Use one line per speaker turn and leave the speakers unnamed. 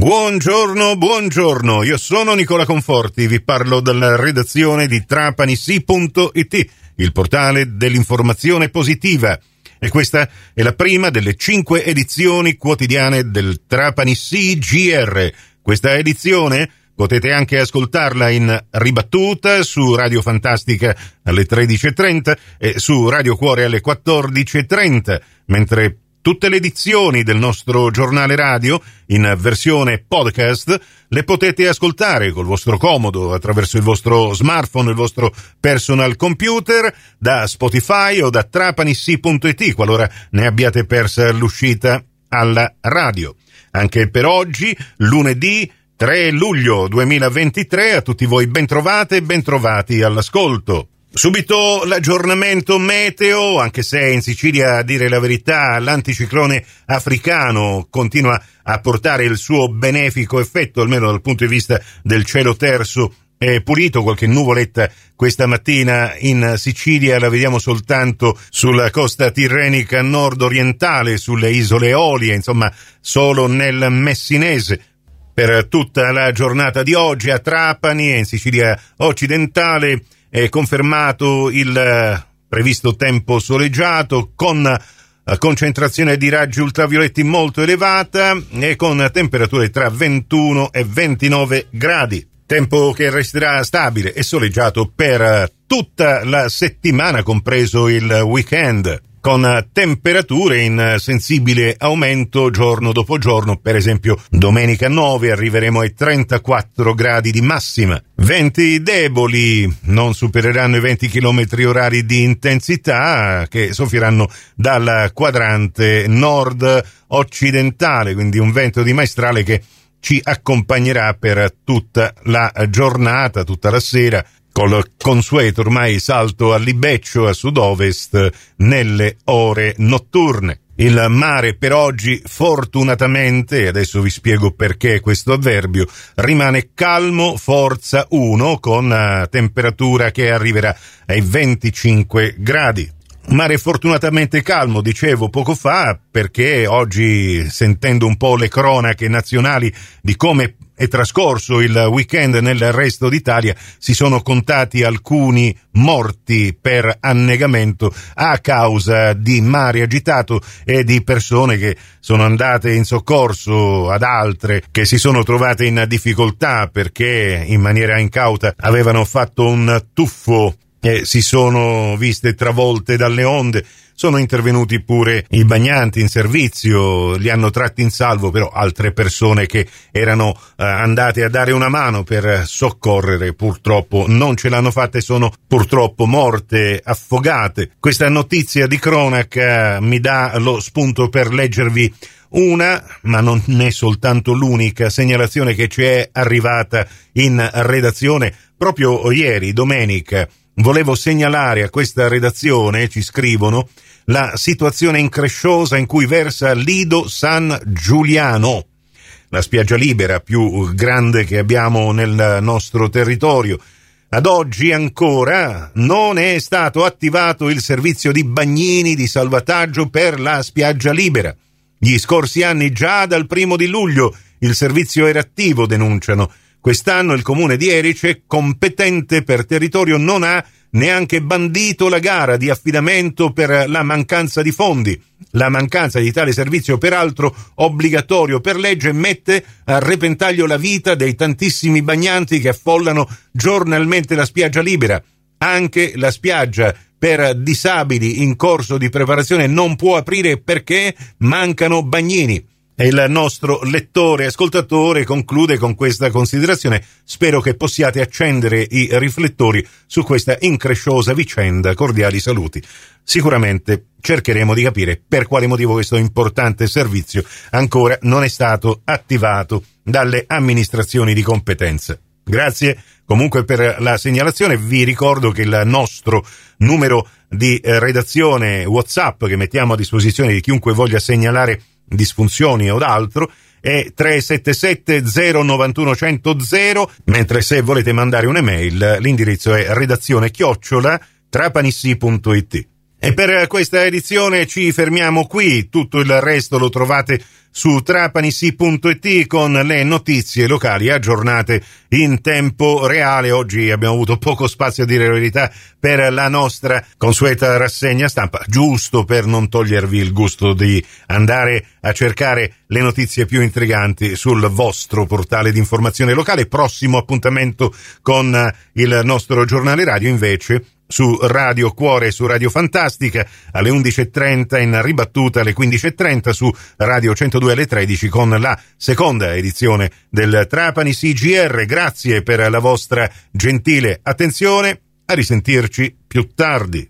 Buongiorno, buongiorno, io sono Nicola Conforti, vi parlo dalla redazione di trapanissi.it, il portale dell'informazione positiva. E questa è la prima delle cinque edizioni quotidiane del Trapani CGR. Questa edizione potete anche ascoltarla in ribattuta su Radio Fantastica alle 13.30 e su Radio Cuore alle 14.30, mentre Tutte le edizioni del nostro giornale radio in versione podcast le potete ascoltare col vostro comodo attraverso il vostro smartphone, il vostro personal computer, da Spotify o da trapanissi.it qualora ne abbiate persa l'uscita alla radio. Anche per oggi, lunedì 3 luglio 2023, a tutti voi bentrovate e bentrovati all'ascolto. Subito l'aggiornamento meteo, anche se in Sicilia, a dire la verità, l'anticiclone africano continua a portare il suo benefico effetto, almeno dal punto di vista del cielo terzo e pulito, qualche nuvoletta questa mattina in Sicilia, la vediamo soltanto sulla costa tirrenica nord-orientale, sulle isole Eolie, insomma solo nel Messinese. Per tutta la giornata di oggi a Trapani e in Sicilia occidentale è confermato il eh, previsto tempo soleggiato con eh, concentrazione di raggi ultravioletti molto elevata e con temperature tra 21 e 29 gradi. Tempo che resterà stabile e soleggiato per eh, tutta la settimana, compreso il weekend con temperature in sensibile aumento giorno dopo giorno. Per esempio, domenica 9 arriveremo ai 34 gradi di massima. Venti deboli non supereranno i 20 km orari di intensità che soffieranno dal quadrante nord occidentale, quindi un vento di maestrale che ci accompagnerà per tutta la giornata, tutta la sera, col consueto ormai salto a libeccio a sud-ovest nelle ore notturne. Il mare per oggi fortunatamente, e adesso vi spiego perché questo avverbio, rimane calmo forza 1 con temperatura che arriverà ai 25 gradi. Mare fortunatamente calmo, dicevo poco fa, perché oggi sentendo un po' le cronache nazionali di come è trascorso il weekend nel resto d'Italia, si sono contati alcuni morti per annegamento a causa di mare agitato e di persone che sono andate in soccorso ad altre che si sono trovate in difficoltà perché in maniera incauta avevano fatto un tuffo e si sono viste travolte dalle onde sono intervenuti pure i bagnanti in servizio, li hanno tratti in salvo, però altre persone che erano eh, andate a dare una mano per soccorrere purtroppo non ce l'hanno fatta e sono purtroppo morte affogate. Questa notizia di cronaca mi dà lo spunto per leggervi una, ma non è soltanto l'unica segnalazione che ci è arrivata in redazione proprio ieri, domenica. Volevo segnalare a questa redazione, ci scrivono, la situazione incresciosa in cui versa Lido San Giuliano, la spiaggia libera più grande che abbiamo nel nostro territorio. Ad oggi ancora non è stato attivato il servizio di bagnini di salvataggio per la spiaggia libera. Gli scorsi anni, già dal primo di luglio, il servizio era attivo, denunciano. Quest'anno il comune di Erice, competente per territorio, non ha neanche bandito la gara di affidamento per la mancanza di fondi. La mancanza di tale servizio, peraltro obbligatorio per legge, mette a repentaglio la vita dei tantissimi bagnanti che affollano giornalmente la spiaggia libera. Anche la spiaggia per disabili in corso di preparazione non può aprire perché mancano bagnini. Il nostro lettore ascoltatore conclude con questa considerazione. Spero che possiate accendere i riflettori su questa incresciosa vicenda. Cordiali saluti. Sicuramente cercheremo di capire per quale motivo questo importante servizio ancora non è stato attivato dalle amministrazioni di competenza. Grazie comunque per la segnalazione. Vi ricordo che il nostro numero di eh, redazione WhatsApp che mettiamo a disposizione di chiunque voglia segnalare disfunzioni o d'altro è 377 091 100 mentre se volete mandare un'email l'indirizzo è redazione chiocciola trapanissi.it E per questa edizione ci fermiamo qui, tutto il resto lo trovate su trapanisi.it con le notizie locali aggiornate in tempo reale. Oggi abbiamo avuto poco spazio a dire la verità per la nostra consueta rassegna stampa, giusto per non togliervi il gusto di andare a cercare le notizie più intriganti sul vostro portale di informazione locale. Prossimo appuntamento con il nostro giornale radio invece su Radio Cuore e su Radio Fantastica alle 11.30 in ribattuta alle 15.30 su Radio 102 alle 13 con la seconda edizione del Trapani CGR. Grazie per la vostra gentile attenzione. A risentirci più tardi.